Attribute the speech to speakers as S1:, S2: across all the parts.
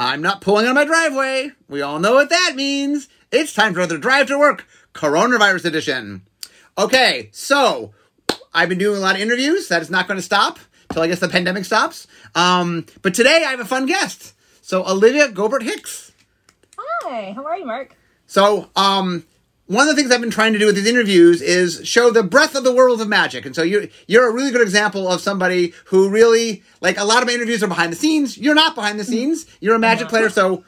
S1: I'm not pulling on my driveway. We all know what that means. It's time for another drive to work, coronavirus edition. Okay, so I've been doing a lot of interviews. That is not going to stop till I guess the pandemic stops. Um, but today I have a fun guest. So Olivia Gobert Hicks.
S2: Hi, how are you, Mark?
S1: So, um, one of the things I've been trying to do with these interviews is show the breadth of the world of magic. And so you're, you're a really good example of somebody who really, like a lot of my interviews are behind the scenes. You're not behind the scenes. You're a magic uh-huh. player. So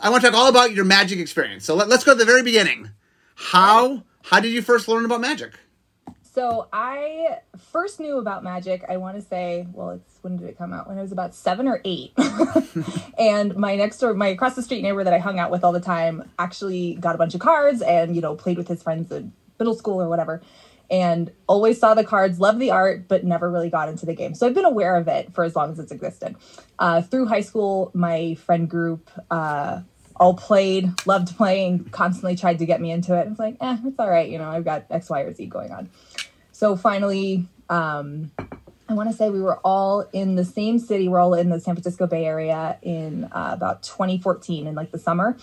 S1: I want to talk all about your magic experience. So let, let's go to the very beginning. How, how did you first learn about magic?
S2: So I first knew about magic. I want to say, well, it's when did it come out? When I was about seven or eight. and my next door, my across the street neighbor that I hung out with all the time, actually got a bunch of cards and you know played with his friends in middle school or whatever. And always saw the cards, loved the art, but never really got into the game. So I've been aware of it for as long as it's existed. Uh, through high school, my friend group uh, all played, loved playing, constantly tried to get me into it. I was like, eh, it's all right. You know, I've got X, Y, or Z going on. So finally, um, I want to say we were all in the same city. We're all in the San Francisco Bay Area in uh, about 2014 in like the summer,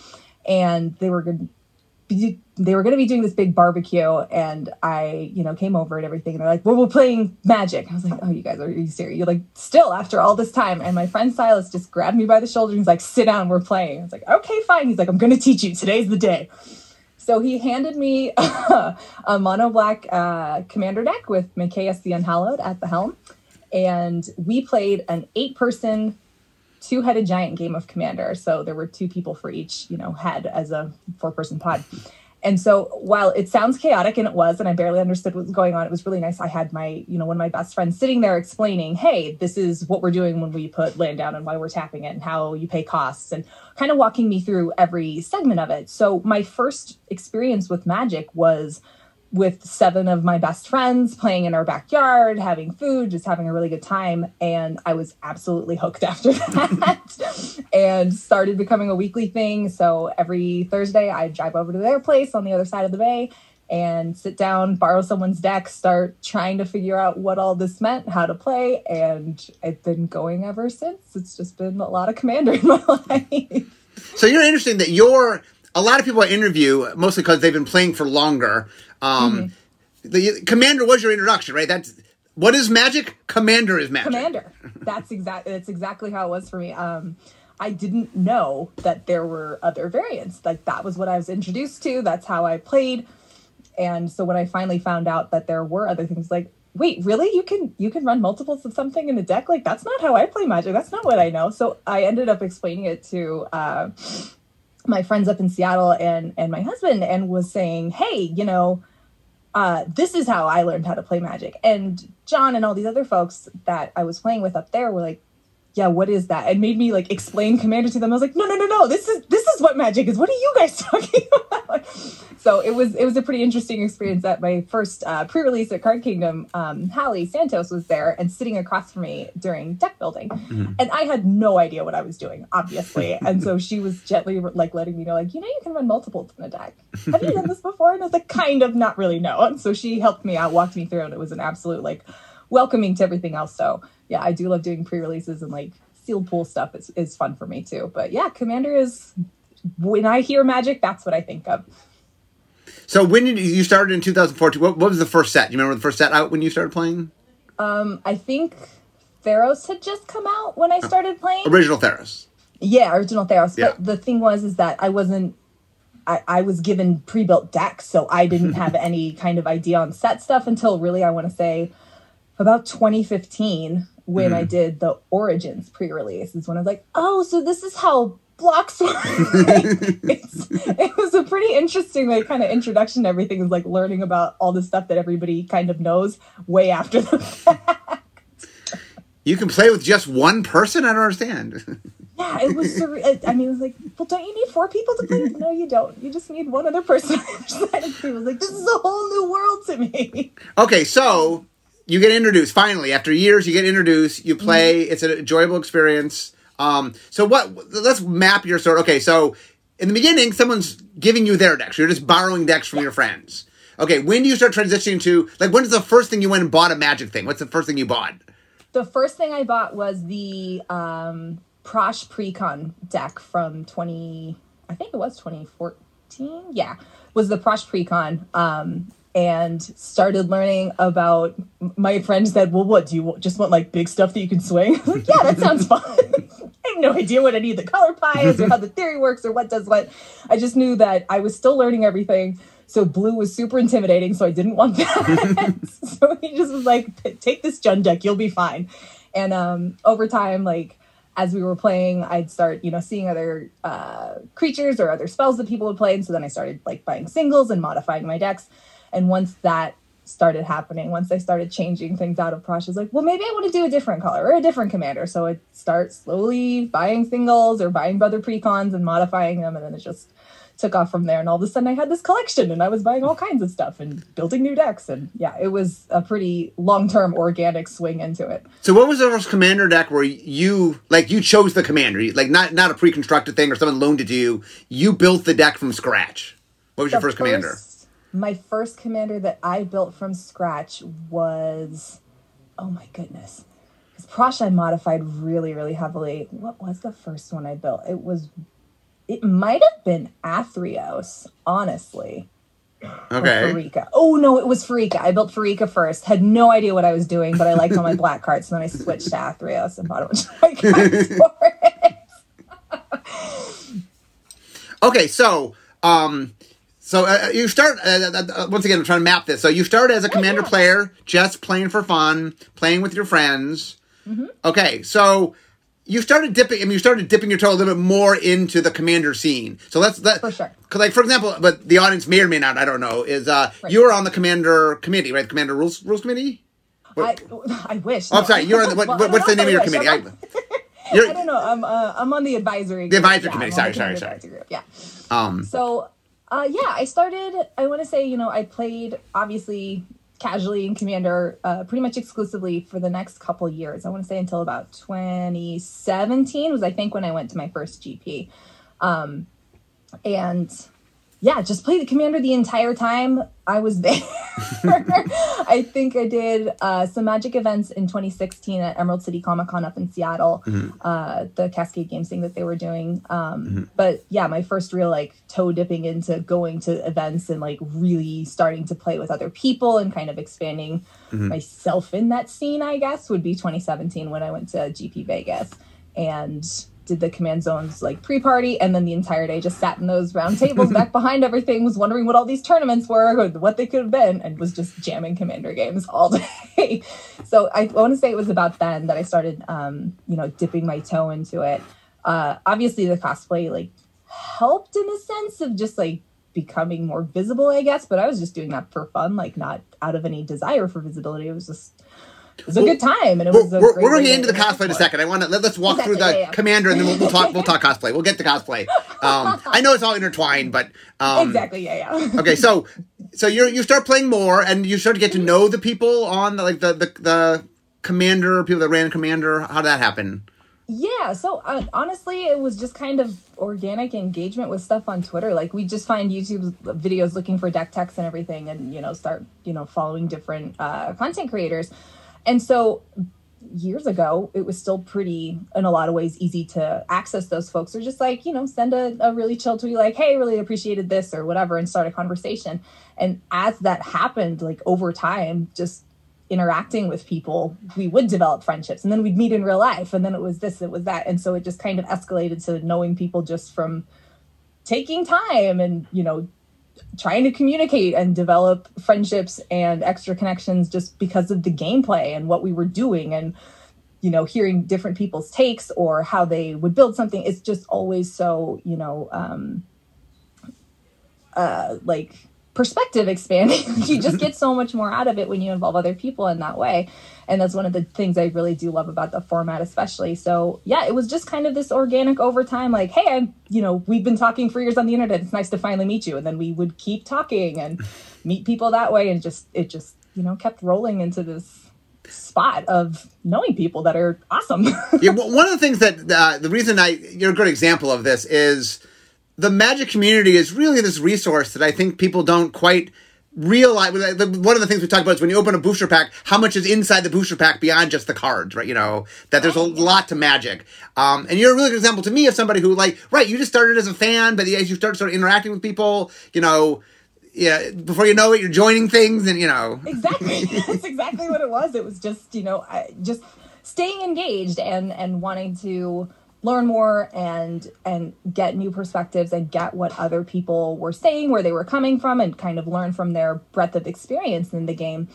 S2: and they were good. They were going to be doing this big barbecue, and I, you know, came over and everything. And they're like, "Well, we're playing Magic." I was like, "Oh, you guys are, are you serious? You're like, still after all this time?" And my friend Silas just grabbed me by the shoulder. and He's like, "Sit down, we're playing." I was like, "Okay, fine." He's like, "I'm going to teach you. Today's the day." So he handed me a mono black uh, commander deck with Mikaeus the Unhallowed at the helm. And we played an eight person, two headed giant game of commander. So there were two people for each, you know, head as a four person pod. And so while it sounds chaotic, and it was, and I barely understood what was going on, it was really nice. I had my, you know, one of my best friends sitting there explaining, hey, this is what we're doing when we put land down and why we're tapping it and how you pay costs and kind of walking me through every segment of it. So my first experience with magic was with seven of my best friends playing in our backyard, having food, just having a really good time. And I was absolutely hooked after that and started becoming a weekly thing. So every Thursday, I'd drive over to their place on the other side of the bay and sit down, borrow someone's deck, start trying to figure out what all this meant, how to play. And I've been going ever since. It's just been a lot of commander in my life.
S1: So you're interesting that you're a lot of people I interview, mostly because they've been playing for longer. Um, mm-hmm. The Commander was your introduction, right? That's what is magic. Commander is magic.
S2: Commander. That's exactly that's exactly how it was for me. Um, I didn't know that there were other variants. Like that was what I was introduced to. That's how I played. And so when I finally found out that there were other things, like wait, really? You can you can run multiples of something in a deck? Like that's not how I play Magic. That's not what I know. So I ended up explaining it to uh, my friends up in Seattle and and my husband, and was saying, hey, you know. Uh, this is how I learned how to play Magic. And John and all these other folks that I was playing with up there were like, yeah, what is that? And made me like explain Commander to them. I was like, no, no, no, no. This is this is what magic is. What are you guys talking about? so it was it was a pretty interesting experience. At my first uh, pre-release at Card Kingdom, um, Hallie Santos was there and sitting across from me during deck building, mm-hmm. and I had no idea what I was doing, obviously. and so she was gently like letting me know, like, you know, you can run multiples in a deck. Have you done this before? And I was like, kind of, not really, no. And so she helped me out, walked me through, and it was an absolute like welcoming to everything else. So yeah, I do love doing pre-releases and like sealed pool stuff is, is fun for me too. But yeah, Commander is when I hear magic, that's what I think of.
S1: So when did you, you started in 2014? What, what was the first set? Do you remember the first set out when you started playing?
S2: Um, I think Theros had just come out when I started playing.
S1: Original Theros.
S2: Yeah, original Theros. Yeah. But the thing was is that I wasn't I, I was given pre-built decks, so I didn't have any kind of idea on set stuff until really I want to say about 2015 when mm. I did the Origins pre-release. Is when I was like, oh, so this is how blocks work. it was a pretty interesting like kind of introduction to everything. Is like learning about all the stuff that everybody kind of knows way after the fact.
S1: You can play with just one person. I don't understand.
S2: yeah, it was. I mean, it was like, well, don't you need four people to play? No, you don't. You just need one other person. I was like, this is a whole new world to me.
S1: Okay, so you get introduced finally after years. You get introduced. You play. Mm-hmm. It's an enjoyable experience. Um, so what? Let's map your sort. Okay, so in the beginning, someone's giving you their decks. You're just borrowing decks from your friends. Okay, when do you start transitioning to like? When is the first thing you went and bought a Magic thing? What's the first thing you bought?
S2: The first thing I bought was the um, Prossh Precon deck from 20, I think it was 2014. Yeah, was the Prossh Precon. Um, and started learning about my friend said, Well, what do you just want like big stuff that you can swing? like, yeah, that sounds fun. I have no idea what any of the color pie is or how the theory works or what does what. I just knew that I was still learning everything. So blue was super intimidating, so I didn't want that. so he just was like, take this Jund deck, you'll be fine. And um, over time, like as we were playing, I'd start, you know, seeing other uh, creatures or other spells that people would play. And so then I started like buying singles and modifying my decks. And once that started happening, once I started changing things out of Prossh, I was like, well, maybe I want to do a different color or a different commander. So I'd start slowly buying singles or buying other precons and modifying them. And then it just took off from there. And all of a sudden I had this collection and I was buying all kinds of stuff and building new decks. And yeah, it was a pretty long term organic swing into it.
S1: So what was the first commander deck where you like you chose the commander, like not not a pre constructed thing or someone loaned it to you. You built the deck from scratch. What was the your first, first commander?
S2: My first commander that I built from scratch was oh my goodness. Because Prossh I modified really, really heavily. What was the first one I built? It was it might have been Athreos, honestly.
S1: Okay.
S2: Pharika. Oh no, it was Pharika. I built Pharika first. Had no idea what I was doing, but I liked all my black cards. So then I switched to Athreos and bought a bunch of white cards for
S1: it. okay, so um, so uh, you start uh, uh, uh, once again. I'm trying to map this. So you start as a commander yeah. player, just playing for fun, playing with your friends. Mm-hmm. Okay, so you started dipping. I mean, you started dipping your toe a little bit more into the commander scene. So that's that.
S2: For sure.
S1: Cause like for example, but the audience may or may not. I don't know. Is uh right. you were on the commander committee, right? The Commander rules rules committee.
S2: What? I, I wish.
S1: Oh, I'm sorry. You're on the what, well, what's the name of your committee? I,
S2: I, don't know. I'm uh, I'm on the advisory.
S1: The advisory committee. Sorry, sorry, sorry.
S2: Group. Yeah. Um. So, uh, yeah, I started. I want to say, you know, I played obviously casually in Commander uh, pretty much exclusively for the next couple years. I want to say until about 2017 was I think when I went to my first GP. Um, and yeah, just play the commander the entire time I was there. I think I did uh, some magic events in 2016 at Emerald City Comic Con up in Seattle, mm-hmm. uh, the Cascade Games thing that they were doing. Um, mm-hmm. But yeah, my first real like toe dipping into going to events and like really starting to play with other people and kind of expanding mm-hmm. myself in that scene, I guess, would be 2017 when I went to GP Vegas. And did the command zones like pre-party and then the entire day just sat in those round tables back behind everything was wondering what all these tournaments were or what they could have been and was just jamming commander games all day. So i want to say it was about then that i started um, you know dipping my toe into it. Uh, obviously the cosplay like helped in the sense of just like becoming more visible i guess but i was just doing that for fun like not out of any desire for visibility. It was just it was a good time, and it was.
S1: We're, we're, we're going to get into the cosplay in a second. I want to let, us walk exactly, through the yeah, yeah. commander, and then we'll, we'll, talk. We'll talk cosplay. We'll get to cosplay. Um, I know it's all intertwined, but
S2: um, exactly, yeah,
S1: yeah. okay, so so you you start playing more, and you start to get to know the people on the, like the the, the commander, people that ran commander. How did that happen?
S2: Yeah, so uh, honestly, it was just kind of organic engagement with stuff on Twitter. Like we just find YouTube videos looking for deck techs and everything, and you know start you know following different uh, content creators. And so years ago, it was still pretty, in a lot of ways, easy to access those folks or just like, you know, send a, a really chill tweet like, hey, really appreciated this or whatever and start a conversation. And as that happened, like over time, just interacting with people, we would develop friendships and then we'd meet in real life. And then it was this, it was that. And so it just kind of escalated to knowing people just from taking time and, you know, trying to communicate and develop friendships and extra connections just because of the gameplay and what we were doing and you know hearing different people's takes or how they would build something. It's just always so you know um uh like perspective expanding. You just get so much more out of it when you involve other people in that way. And that's one of the things i really do love about the format especially. So yeah it was just kind of this organic over time like hey i'm you know we've been talking for years on the internet. It's nice to finally meet you. And then we would keep talking and meet people that way. And just it just you know kept rolling into this spot of knowing people that are awesome.
S1: Yeah well, one of the things that uh, the reason i you're a good example of this is the magic community is really this resource that i think people don't quite realize one of the things we talked about is when you open a booster pack, how much is inside the booster pack beyond just the cards, right? You know that there's a lot to Magic, um, and you're a really good example to me of somebody who like, right, you just started as a fan, but as you start sort of interacting with people, you know. Yeah, before you know it, you're joining things, and you know
S2: exactly. That's exactly what it was. It was just you know, just staying engaged and and wanting to learn more and and get new perspectives and get what other people were saying where they were coming from and kind of learn from their breadth of experience in the game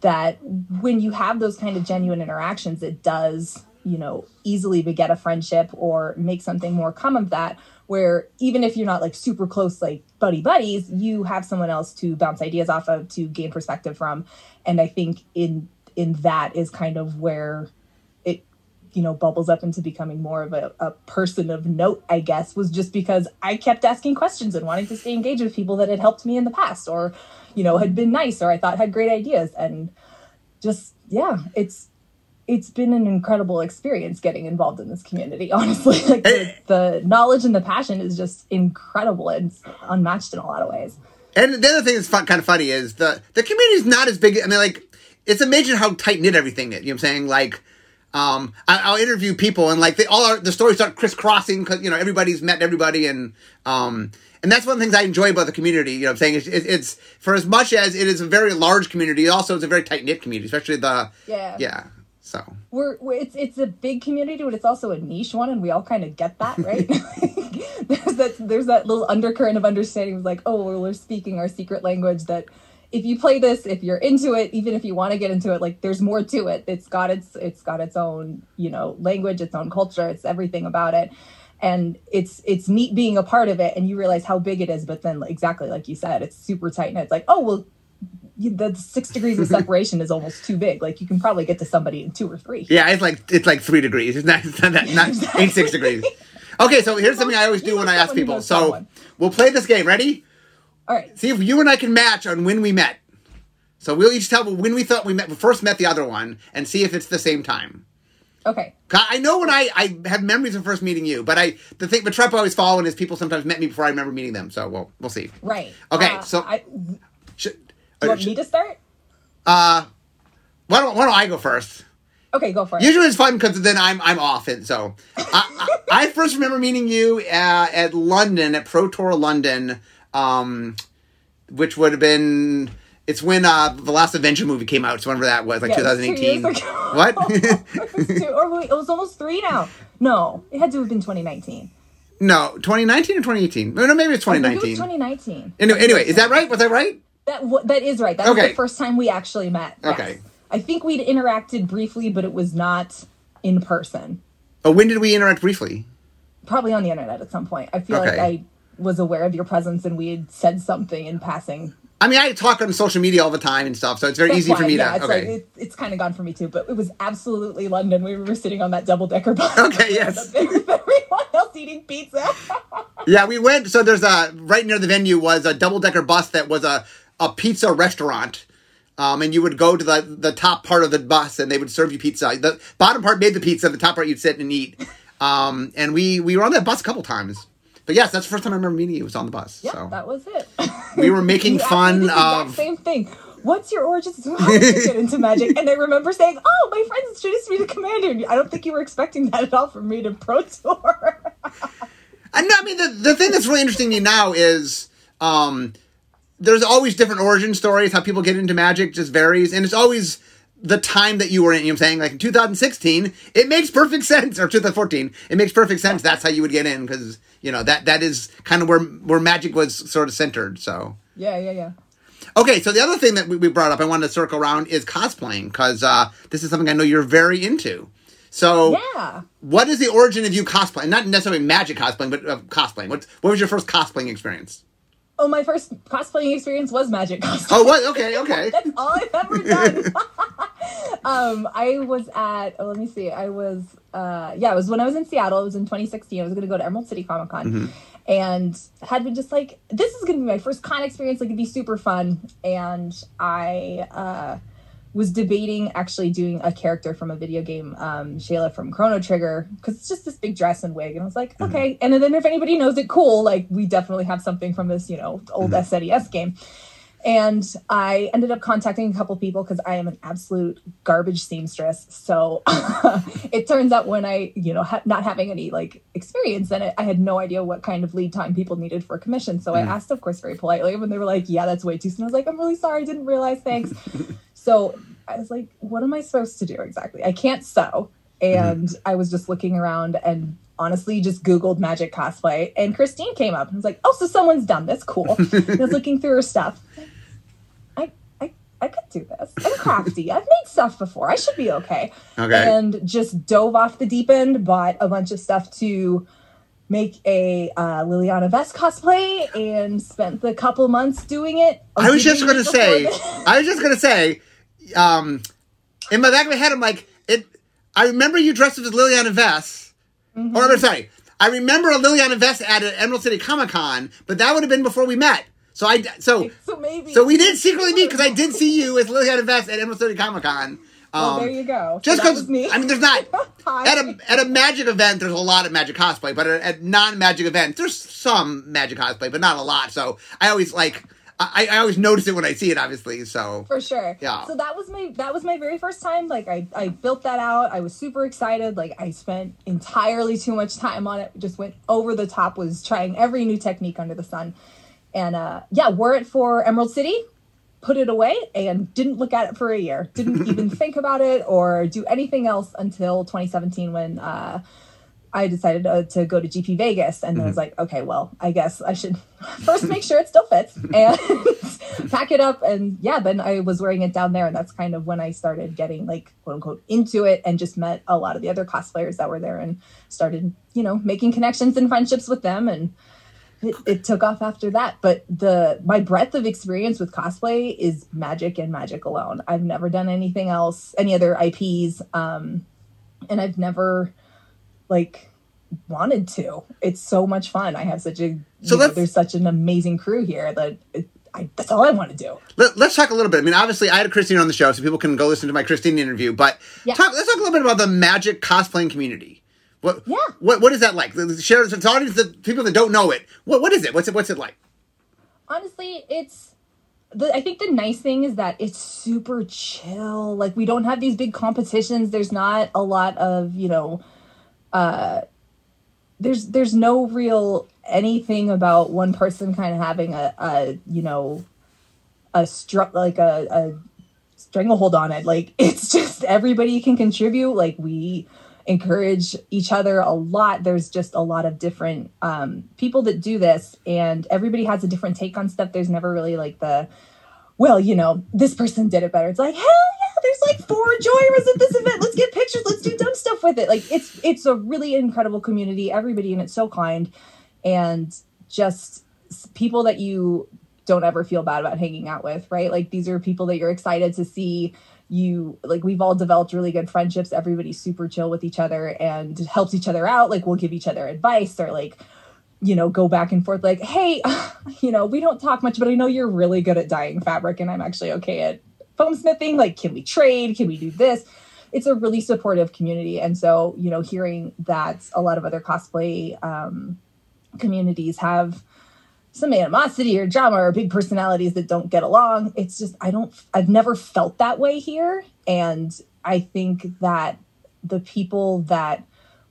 S2: that when you have those kind of genuine interactions it does you know easily beget a friendship or make something more come of that where even if you're not like super close like buddy buddies you have someone else to bounce ideas off of to gain perspective from. And i think in in that is kind of where you know bubbles up into becoming more of a, a person of note i guess was just because i kept asking questions and wanting to stay engaged with people that had helped me in the past or you know had been nice or i thought had great ideas. And just yeah it's it's been an incredible experience getting involved in this community honestly. Like the, the knowledge and the passion is just incredible. And unmatched in a lot of ways.
S1: And the other thing that's fun, kind of funny is the the community is not as big i mean like it's amazing how tight knit everything is you know what i'm saying? Like um, I, will interview people and like they all are, the stories start crisscrossing because you know everybody's met everybody and um, and that's one of the things I enjoy about the community. You know, I'm saying it's, it's for as much as it is a very large community, also it's a very tight knit community, especially the
S2: yeah
S1: yeah. So
S2: we're, we're, it's it's a big community, but it's also a niche one, and we all kind of get that, right? there's that there's that little undercurrent of understanding, of like, oh, well, we're speaking our secret language that if you play this, if you're into it, even if you want to get into it, like there's more to it. It's got its it's got its own, you know, language, its own culture, it's everything about it. And it's it's neat being a part of it and you realize how big it is, but then exactly like you said, it's super tight and it's like, oh well the six degrees of separation is almost too big. Like you can probably get to somebody in two or three.
S1: Yeah, it's like it's like three degrees. It's not, it's not, that, not exactly. ain't six degrees. Okay, so here's something I always do when I ask people. So we'll play this game. Ready?
S2: All right.
S1: See if you and I can match on when we met. So we'll each tell when we thought we met first met the other one and see if it's the same time.
S2: Okay.
S1: I know when I I have memories of first meeting you, but I the thing the trap I always following is people sometimes met me before I remember meeting them. So we'll we'll see.
S2: Right.
S1: Okay. Uh, so
S2: I, should, do you want should, me to start?
S1: Uh, why don't why don't I go first?
S2: Okay, go for it.
S1: Usually it's fun because then I'm I'm off it. So I, I, I, first remember meeting you uh, at London at Pro Tour London, um, which would have been it's when uh, the last Avenger movie came out. So whenever that was, like yeah, 2018. What?
S2: it, was two, or it was almost three now. No, it had to have been 2019.
S1: No, 2019 or 2018? No, maybe it's 2019.
S2: it was 2019.
S1: Anyway, anyway, is that right? Was that right?
S2: That that is right. That okay. was the first time we actually met.
S1: Okay.
S2: I think we'd interacted briefly, but it was not in person.
S1: Oh, when did we interact briefly?
S2: Probably on the internet at some point. I feel okay. like I was aware of your presence and we had said something in passing
S1: I mean, I talk on social media all the time and stuff, so it's very That's easy for me
S2: yeah,
S1: to.
S2: It's
S1: okay.
S2: Like, it, it's kind of gone for me too, but it was absolutely London. We were sitting on that double decker bus.
S1: Okay, yes.
S2: With everyone else eating pizza.
S1: yeah, we went. So there's a right near the venue was a double decker bus that was a a pizza restaurant. Um, and you would go to the the top part of the bus, and they would serve you pizza. The bottom part made the pizza. The top part you'd sit and eat. Um, and we we were on that bus a couple times. But yes, that's the first time I remember meeting you. It was on the bus.
S2: Yeah,
S1: so.
S2: that was it.
S1: we were making fun of
S2: same thing. What's your origins? How did you get into magic? And I remember saying, "Oh, my friends introduced me to Commander." I don't think you were expecting that at all from me to Pro Tour.
S1: and I mean, the the thing that's really interesting to me now is. Um, there's always different origin stories. How people get into magic just varies, and it's always the time that you were in. You know what I'm saying? Like in 2016, it makes perfect sense, or 2014, it makes perfect sense. That's how you would get in because you know that that is kind of where where magic was sort of centered. So
S2: yeah, yeah, yeah.
S1: Okay, so the other thing that we, we brought up, I wanted to circle around, is cosplaying because uh, this is something I know you're very into. So,
S2: yeah.
S1: what is the origin of you cosplaying? Not necessarily magic cosplaying, but uh, cosplaying. What what was your first cosplaying experience?
S2: Oh, my first cosplaying experience was magic cosplay.
S1: Oh, what? Okay, okay.
S2: That's all I've ever done. um, I was at. Oh, let me see. I was. Uh, yeah, it was when I was in Seattle. It was in 2016. I was going to go to Emerald City Comic Con. Mm-hmm. And had been just like, this is going to be my first con experience. Like, it'd be super fun. And I uh, was debating actually doing a character from a video game, um, Schala from Chrono Trigger, because it's just this big dress and wig. And I was like, mm-hmm. okay. And then if anybody knows it, cool. Like we definitely have something from this, you know, old mm-hmm. SNES game. and I ended up contacting a couple people because I am an absolute garbage seamstress. So it turns out when I, you know, ha- not having any like experience in it, I had no idea what kind of lead time people needed for a commission. So mm. I asked, of course, very politely, and they were like, "Yeah, that's way too soon." I was like, "I'm really sorry, I didn't realize. Thanks." so I was like, "What am I supposed to do exactly? I can't sew." And mm-hmm. I was just looking around and honestly just Googled magic cosplay and Christine came up and was like, Oh, so someone's done this. Cool. I was looking through her stuff. I I, I could do this. I'm crafty. I've made stuff before. I should be okay.
S1: Okay.
S2: And just dove off the deep end, bought a bunch of stuff to make a uh, Liliana Vess cosplay, and spent the couple months doing it.
S1: I was just gonna say. I was just gonna say. Um, in my back of my head, I'm like, it. I remember you dressed as Liliana Vess. Mm-hmm. Or I'm sorry. I remember a Liliana Vess at an Emerald City Comic Con, but that would have been before we met. So I so
S2: so maybe
S1: so we did secretly meet because I did see you with Liliana Vess at Emerald City Comic
S2: Con. Um, well, there you go.
S1: Just because I mean, there's not at a at a magic event. There's a lot of magic cosplay, but at, at non magic events, there's some magic cosplay, but not a lot. So I always like. I, I always notice it when I see it, obviously. So
S2: for sure,
S1: yeah.
S2: So that was my that was my very first time. Like I I built that out. I was super excited. Like I spent entirely too much time on it. Just went over the top. Was trying every new technique under the sun and uh, yeah, wore it for Emerald City, put it away, and didn't look at it for a year. Didn't even think about it or do anything else until 2017 when uh, I decided uh, to go to GP Vegas. And mm-hmm. I was like, okay, well, I guess I should first make sure it still fits and pack it up. And yeah, then I was wearing it down there. And that's kind of when I started getting like quote unquote into it and just met a lot of the other cosplayers that were there and started, you know, making connections and friendships with them. And it, it, took off after that but the my breadth of experience with cosplay is magic and magic alone i've never done anything else any other ips um and i've never like wanted to it's so much fun i have such a so know, there's such an amazing crew here that it, I, that's all I want to do.
S1: Let, us talk a little bit. I mean, obviously, I had Christine on the show, so people can go listen to my Christine interview. But yeah. talk, let's talk a little bit about the magic cosplaying community. What?
S2: Yeah.
S1: What? What is that like? Share it to audience, the people that don't know it. What? What is it? What's it? What's it like?
S2: Honestly, it's. The, I think the nice thing is that it's super chill. Like we don't have these big competitions. There's not a lot of you know. Uh, there's there's no real anything about one person kind of having a, a you know a struck like a, a stranglehold on it like it's just everybody can contribute like we encourage each other a lot. There's just a lot of different um, people that do this, and everybody has a different take on stuff. There's never really like the, well, you know, this person did it better. It's like, hell there's like four joyers at this event. Let's get pictures. Let's do dumb stuff with it. Like it's it's a really incredible community. Everybody in it's so kind, and just people that you don't ever feel bad about hanging out with, right? Like these are people that you're excited to see you like we've all developed really good friendships everybody's super chill with each other and helps each other out like we'll give each other advice or like you know go back and forth like hey you know we don't talk much but i know you're really good at dyeing fabric and i'm actually okay at foam smithing like can we trade? Can we do this? It's a really supportive community. And so you know hearing that a lot of other cosplay um, communities have some animosity or drama or big personalities that don't get along. It's just I don't I've never felt that way here. And I think that the people that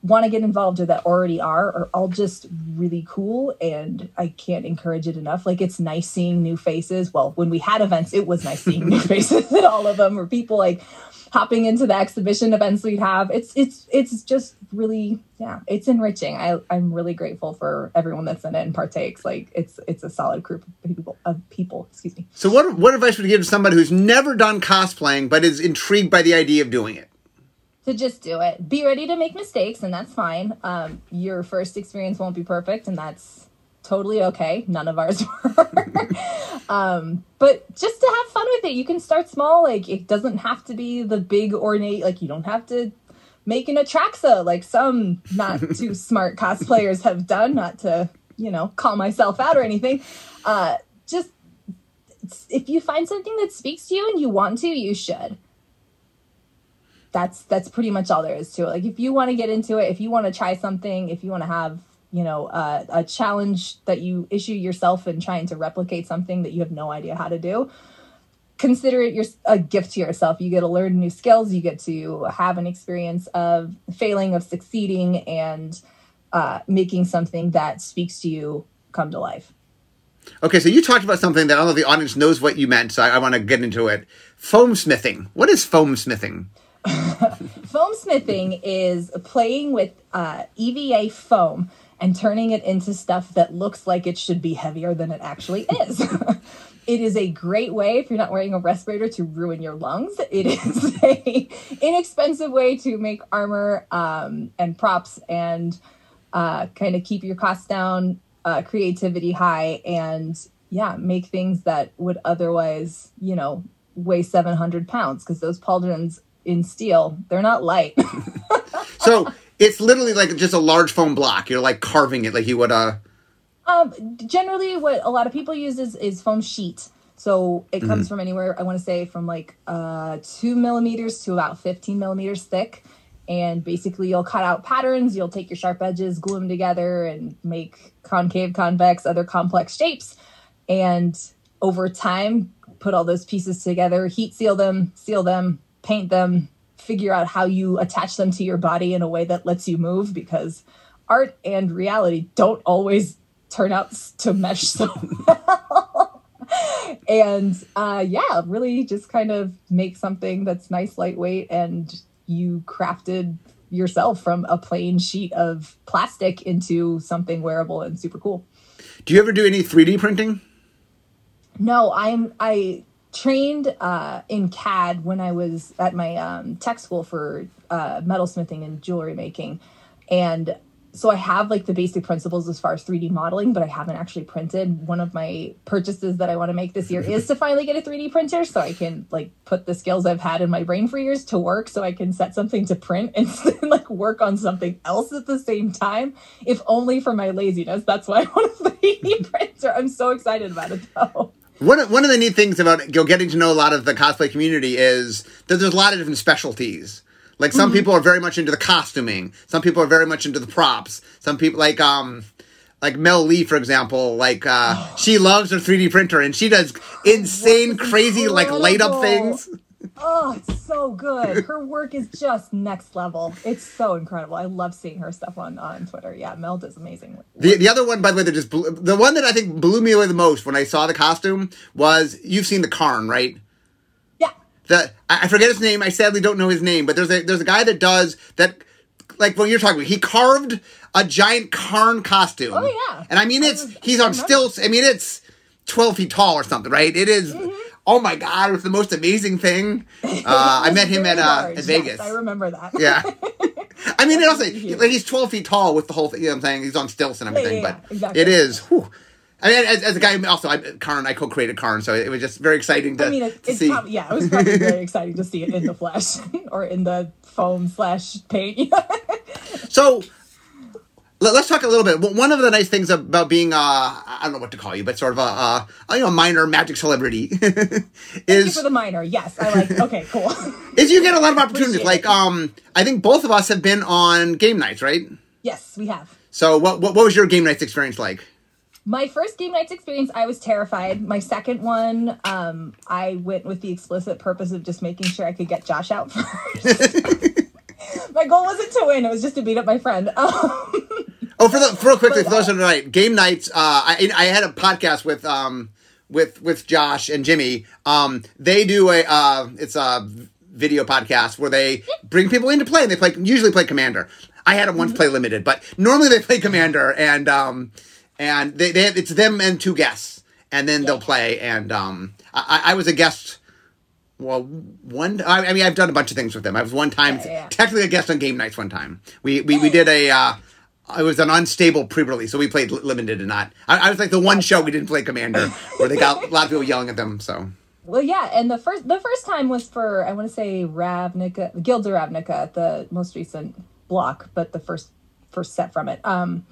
S2: want to get involved or that already are are all just really cool and I can't encourage it enough. Like it's nice seeing new faces. Well, when we had events, it was nice seeing new faces and all of them were people like hopping into the exhibition events we'd have. It's it's it's just really yeah, it's enriching. I I'm really grateful for everyone that's in it and partakes. Like it's it's a solid group of people of people. Excuse me.
S1: So what what advice would you give to somebody who's never done cosplaying but is intrigued by the idea of doing it?
S2: To just do it. Be ready to make mistakes, and that's fine. Um, your first experience won't be perfect, and that's totally okay. None of ours were. um, but just to have fun with it, you can start small. Like it doesn't have to be the big ornate. Like you don't have to make an Atraxa like some not too smart cosplayers have done. Not to you know call myself out or anything. Uh, just if you find something that speaks to you and you want to, you should. That's that's pretty much all there is to it. Like if you want to get into it, if you want to try something, if you want to have you know uh, a challenge that you issue yourself in trying to replicate something that you have no idea how to do consider it your a gift to yourself you get to learn new skills you get to have an experience of failing of succeeding and uh, making something that speaks to you come to life
S1: Okay, so you talked about something that I don't know the audience knows what you meant, so I, I want to get into it. Foam smithing. What is foam smithing?
S2: foam smithing is playing with uh, EVA foam and turning it into stuff that looks like it should be heavier than it actually is. it is a great way if you're not wearing a respirator to ruin your lungs. It is a inexpensive way to make armor um, and props and uh, kind of keep your costs down, uh, creativity high, and yeah, make things that would otherwise, you know, weigh 700 pounds because those pauldrons in steel, they're not light.
S1: so it's literally like just a large foam block. You're like carving it like you would.
S2: Uh, um, generally, what a lot of people use is, is foam sheet. So it comes mm-hmm. from anywhere, I want to say from like uh, two millimeters to about 15 millimeters thick. And basically, you'll cut out patterns, you'll take your sharp edges, glue them together, and make concave, convex, other complex shapes. And over time, put all those pieces together, heat seal them, seal them, paint them, figure out how you attach them to your body in a way that lets you move because art and reality don't always turn out to mesh so well. and uh, yeah, really just kind of make something that's nice, lightweight, and you crafted yourself from a plain sheet of plastic into something wearable and super cool.
S1: Do you ever do any 3D printing?
S2: No, I'm I trained uh, in CAD when I was at my um, tech school for uh, metalsmithing and jewelry making. And so I have like the basic principles as far as 3D modeling, but I haven't actually printed. One of my purchases that I want to make this year is to finally get a 3D printer so I can like put the skills I've had in my brain for years to work so I can set something to print and like work on something else at the same time. If only for my laziness. That's why I want a 3D printer. I'm so excited about it though.
S1: One of, one of the neat things about you know, getting to know a lot of the cosplay community is that there's a lot of different specialties. Like some mm-hmm. people are very much into the costuming. Some people are very much into the props. Some people like um like Mel Lee, for example, like uh she loves her 3D printer and she does insane, crazy, like light up things.
S2: Oh, it's so good. Her work is just next level. It's so incredible. I love seeing her stuff on on Twitter. Yeah, Mel does amazing. Work.
S1: The the other one, by the way, that just blew, the one that I think blew me away the most when I saw the costume was you've seen the Karn, right?
S2: Yeah.
S1: The I forget his name. I sadly don't know his name, but there's a there's a guy that does that. Like what you're talking about, he carved a giant Karn costume.
S2: Oh yeah,
S1: and I mean it's was, he's on stilts. I mean it's twelve feet tall or something, right? It is, mm-hmm oh my god, it was the most amazing thing. Uh, I met him at uh, at Vegas. Yes,
S2: I remember that.
S1: yeah. I mean, also, like he's twelve feet tall with the whole thing. You know what I'm saying? He's on stilts and everything, yeah, yeah, but exactly. it is. Whew. I mean, as, as, a guy, also, I, Karn, I co-created Karn, so it was just very exciting to, I mean, it, to see.
S2: Probably, yeah, it was probably very exciting to see it in the flesh or in the foam slash paint.
S1: so, let's talk a little bit. One of the nice things about being, uh, I don't know what to call you, but sort of a, a you know, minor magic celebrity is
S2: for the minor. Yes, I like. Okay, cool.
S1: is you get a lot of opportunities. Like, um, I think both of us have been on Game Knights, right?
S2: Yes, we have.
S1: So, what what, what was your Game Knights experience like?
S2: My first Game Knights experience, I was terrified. My second one, um, I went with the explicit purpose of just making sure I could get Josh out first. My goal wasn't to win; it was just to beat up my friend.
S1: Oh, for the real quickly, for those who don't Game Knights. Uh, I I had a podcast with um with with Josh and Jimmy. Um, they do a uh, it's a video podcast where they bring people in to play, and they play usually play Commander. I had them once mm-hmm. play limited, but normally they play Commander, and um, and they, they it's them and two guests, and then yeah. they'll play. And um, I, I was a guest well, one. I, mean, I've done a bunch of things with them. I was one time yeah, yeah. technically a guest on Game Knights. One time, we we, we did a uh, it was an unstable pre-release, so we played limited and not. I, I, was like the one show we didn't play Commander, where they got a lot of people yelling at them. So.
S2: Well, yeah, and the first the first time was for I want to say Ravnica, Guilds of Ravnica, the most recent block, but the first first set from it. Um,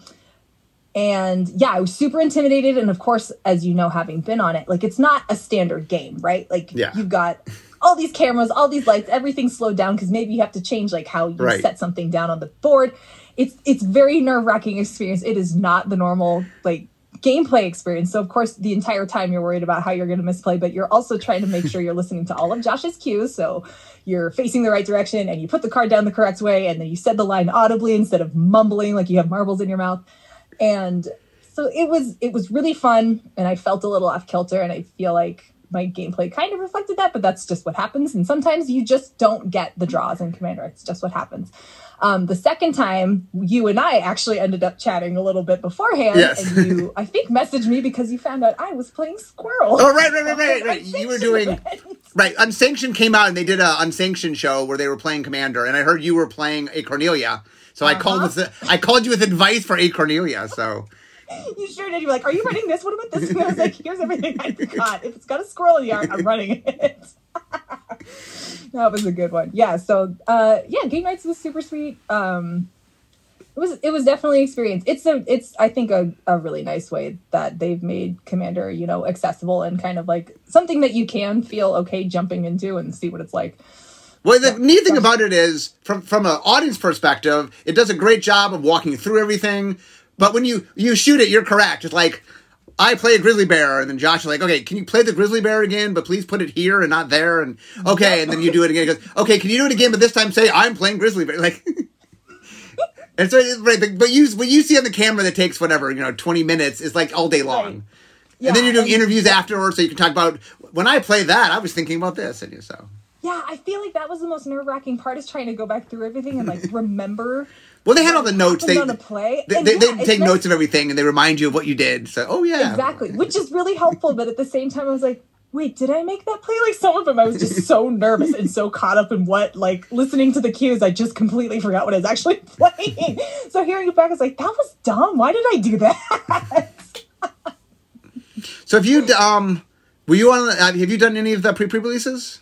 S2: and yeah, I was super intimidated, and of course, as you know, having been on it, like it's not a standard game, right? Like yeah. you've got all these cameras, all these lights, everything slowed down because maybe you have to change like how you right. set something down on the board it's it's very nerve wracking experience. It is not the normal like gameplay experience. So of course, the entire time you're worried about how you're going to misplay, but you're also trying to make sure you're listening to all of Josh's cues. So you're facing the right direction, and you put the card down the correct way, and then you said the line audibly instead of mumbling like you have marbles in your mouth. And so it was it was really fun, and I felt a little off kilter, and I feel like my gameplay kind of reflected that, but that's just what happens. And sometimes you just don't get the draws in Commander. It's just what happens. Um, the second time, you and I actually ended up chatting a little bit beforehand,
S1: Yes.
S2: and you, I think, messaged me because you found out I was playing Squirrel.
S1: Oh, right, right, right, right, right. You were doing right. Unsanctioned came out and they did a unsanctioned show where they were playing Commander, and I heard you were playing a Cornelia. So I called
S2: Uh-huh.
S1: with I called you with advice for a Cornelia. So
S2: You sure did. You're like, are you running this? What about this? And I was like, here's everything I've got. If it's got a squirrel in the yard, I'm running it. That was a good one. Yeah. So, uh, yeah, Game Knights was super sweet. Um, it was it was definitely an experience. It's a it's I think a, a really nice way that they've made Commander you know accessible and kind of like something that you can feel okay jumping into and see what it's like.
S1: Well, the neat thing about it is, from from an audience perspective, it does a great job of walking through everything. But when you you shoot it, you're correct. It's like I play a grizzly bear, and then Josh is like, "Okay, can you play the grizzly bear again? But please put it here and not there." And okay, and then you do it again. He goes, "Okay, can you do it again? But this time say I'm playing grizzly bear." Like, and so it's right, but- you what you see on the camera that takes whatever you know twenty minutes is like all day long.
S2: Right.
S1: and then you're doing interviews afterwards, so you can talk about when I play that. I was thinking about this, and you so.
S2: Yeah, I feel like that was the most nerve wracking part is trying to go back through everything and like remember.
S1: Well, they had all the notes. They,
S2: happened on a play.
S1: they, they,
S2: yeah,
S1: they take notes of everything and they remind you of what you did. So, oh yeah,
S2: Exactly, which is really helpful. But at the same time, I was like, wait, did I make that play? Like some of them, I was just so nervous and so caught up in what, like listening to the cues, I just completely forgot what I was actually playing. so hearing it back, I was like, that was dumb. Why did I do that?
S1: So, if you um, were you on? Uh, have you done any of the pre pre releases?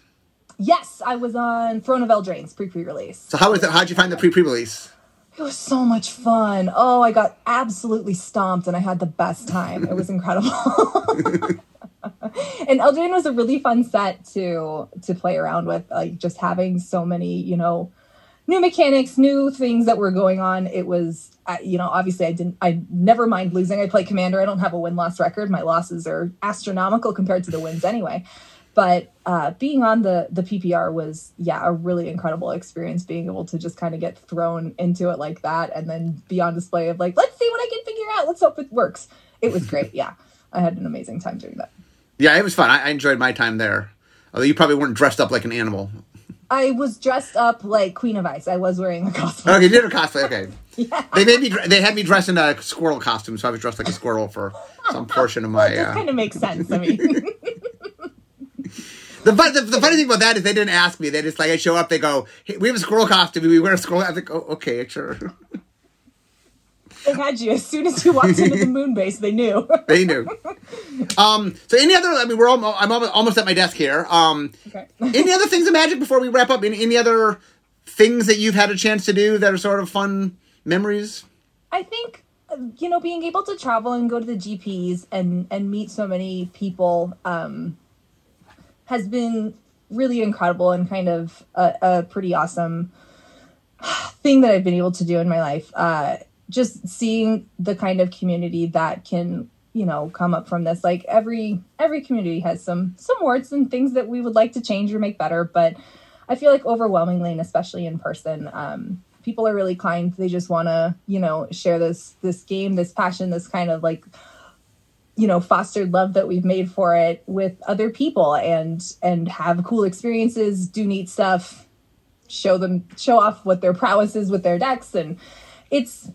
S2: yes, I was on Throne of Eldraine pre pre release.
S1: So, how was it? How'd you find the pre pre release?
S2: It was so much fun. Oh, I got absolutely stomped and I had the best time. It was incredible. and Eldraine was a really fun set to to play around with, like just having so many, you know, new mechanics, new things that were going on. It was you know, obviously I didn't I never mind losing. I play commander. I don't have a win-loss record. My losses are astronomical compared to the wins anyway. But uh, being on the the PPR was yeah a really incredible experience. Being able to just kind of get thrown into it like that, and then be on display of like, let's see what I can figure out. Let's hope it works. It was great. Yeah, I had an amazing time doing that.
S1: Yeah, it was fun. I, I enjoyed my time there. Although you probably weren't dressed up like an animal.
S2: I was dressed up like Queen of Ice. I was wearing a costume.
S1: Okay, you did a cosplay. Okay, yeah. they made me. They had me dressed in a squirrel costume, so I was dressed like a squirrel for some portion of my.
S2: That
S1: Uh,
S2: kind of makes sense. I mean,
S1: the, fun, the the funny thing about that is they didn't ask me. They just like I show up. They go, hey, "We have a squirrel costume. We wear a squirrel." I'm like, "Oh, okay, sure."
S2: they had you as soon as you walked into the moon base. They knew.
S1: they knew. Um. So any other? I mean, we're almost. I'm almost, almost at my desk here. Um.
S2: okay.
S1: any other things of magic before we wrap up? Any, any other things that you've had a chance to do that are sort of fun memories?
S2: I think uh, you know being able to travel and go to the GPs and and meet so many people um, has been really incredible and kind of a, a pretty awesome thing that I've been able to do in my life. Uh, just seeing the kind of community that can you know come up from this like every every community has some some warts and things that we would like to change or make better but i feel like overwhelmingly and especially in person um people are really kind they just want to you know share this this game this passion this kind of like you know fostered love that we've made for it with other people and and have cool experiences do neat stuff show them show off what their prowess is with their decks and it's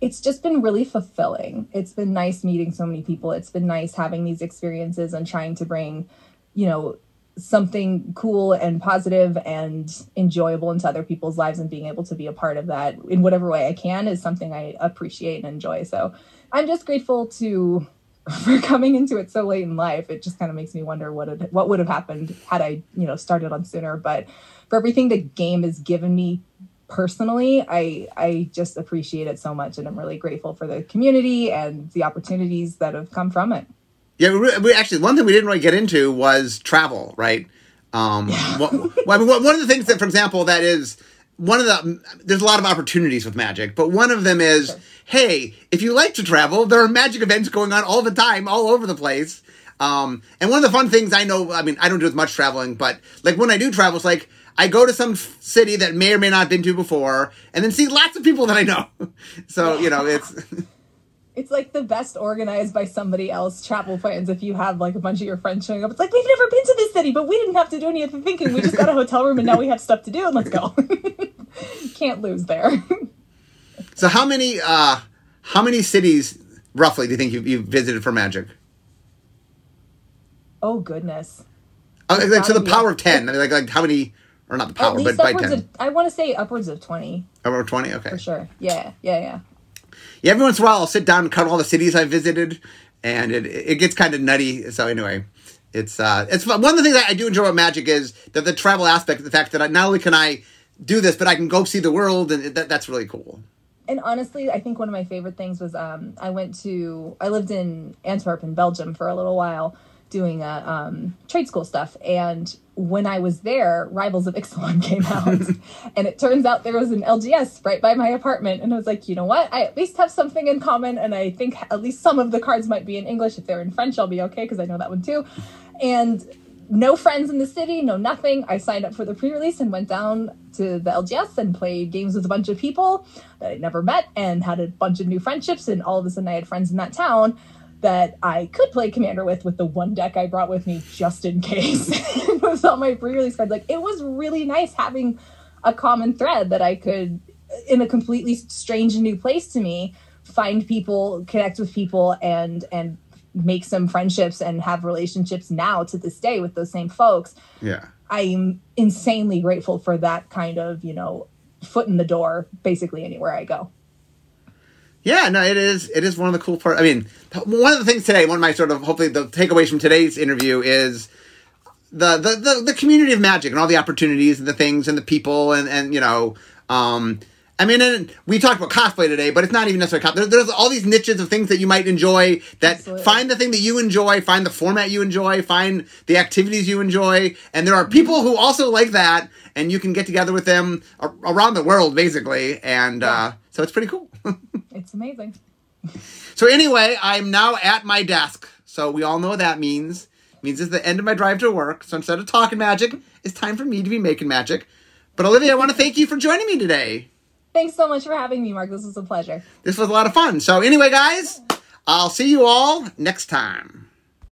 S2: it's just been really fulfilling. It's been nice meeting so many people. It's been nice having these experiences and trying to bring, you know, something cool and positive and enjoyable into other people's lives and being able to be a part of that in whatever way I can is something I appreciate and enjoy. So I'm just grateful to for coming into it so late in life. It just kind of makes me wonder what had, what would have happened had I, you know, started on sooner. But for everything the game has given me personally i i just appreciate it so much and i'm really grateful for the community and the opportunities that have come from it
S1: Yeah, we, we actually one thing we didn't really get into was travel, right? Um, what, well, I mean, one of the things that, for example, that is one of the there's a lot of opportunities with magic, but one of them is, sure. hey, if you like to travel, there are magic events going on all the time, all over the place. Um, and one of the fun things I know, I mean, I don't do as much traveling, but like when I do travel, it's like I go to some city that may or may not have been to before, and then see lots of people that I know. so you know, it's.
S2: it's like the best organized by somebody else travel plans if you have like a bunch of your friends showing up. It's like we've never been to this city but we didn't have to do any of the thinking. We just got a hotel room and now we have stuff to do and let's go. Can't lose there.
S1: So how many uh how many cities roughly do you think you've, you've visited for magic?
S2: Oh goodness.
S1: Uh, like, to the power of 10 I mean, like, like how many or not the power but by 10
S2: of, i want to say upwards of 20
S1: over 20 okay.
S2: For sure. Yeah yeah yeah,
S1: every once in a while I'll sit down and count all the cities I've visited, and it it gets kind of nutty. So anyway, it's uh it's fun. one of the things I, do enjoy about Magic is that the travel aspect, the fact that I, not only can I do this, but I can go see the world, and that, that's really cool.
S2: And honestly, I think one of my favorite things was um, I went to I lived in Antwerp in Belgium for a little while doing a um, trade school stuff, and when I was there, Rivals of Ixalan came out. and it turns out there was an LGS right by my apartment. And I was like, you know what? I at least have something in common. And I think at least some of the cards might be in English. If they're in French, I'll be okay because I know that one too. And no friends in the city, no nothing. I signed up for the pre release and went down to the LGS and played games with a bunch of people that I'd never met and had a bunch of new friendships. And all of a sudden, I had friends in that town that I could play commander with with the one deck I brought with me just in case. it was on my pre-release card. Like it was really nice having a common thread that I could in a completely strange and new place to me find people, connect with people and and make some friendships and have relationships now to this day with those same folks.
S1: Yeah.
S2: I'm insanely grateful for that kind of, you know, foot in the door basically anywhere I go.
S1: Yeah, no, it is. It is one of the cool parts. I mean, one of the things today, one of my sort of hopefully the takeaways from today's interview is the the the, the community of magic and all the opportunities and the things and the people and and you know. Um, I mean, and we talked about cosplay today, but it's not even necessarily cosplay. There's, there's all these niches of things that you might enjoy. That Absolutely. find the thing that you enjoy, find the format you enjoy, find the activities you enjoy, and there are people who also like that, and you can get together with them around the world, basically. And yeah. uh, so it's pretty cool.
S2: it's amazing.
S1: so anyway, I'm now at my desk. So we all know what that means. It means it's the end of my drive to work. So instead of talking magic, it's time for me to be making magic. But Olivia, I want to thank you for joining me today.
S2: Thanks so much for having me, Mark. This was a pleasure.
S1: This was a lot of fun. So anyway, guys, I'll see you all next time.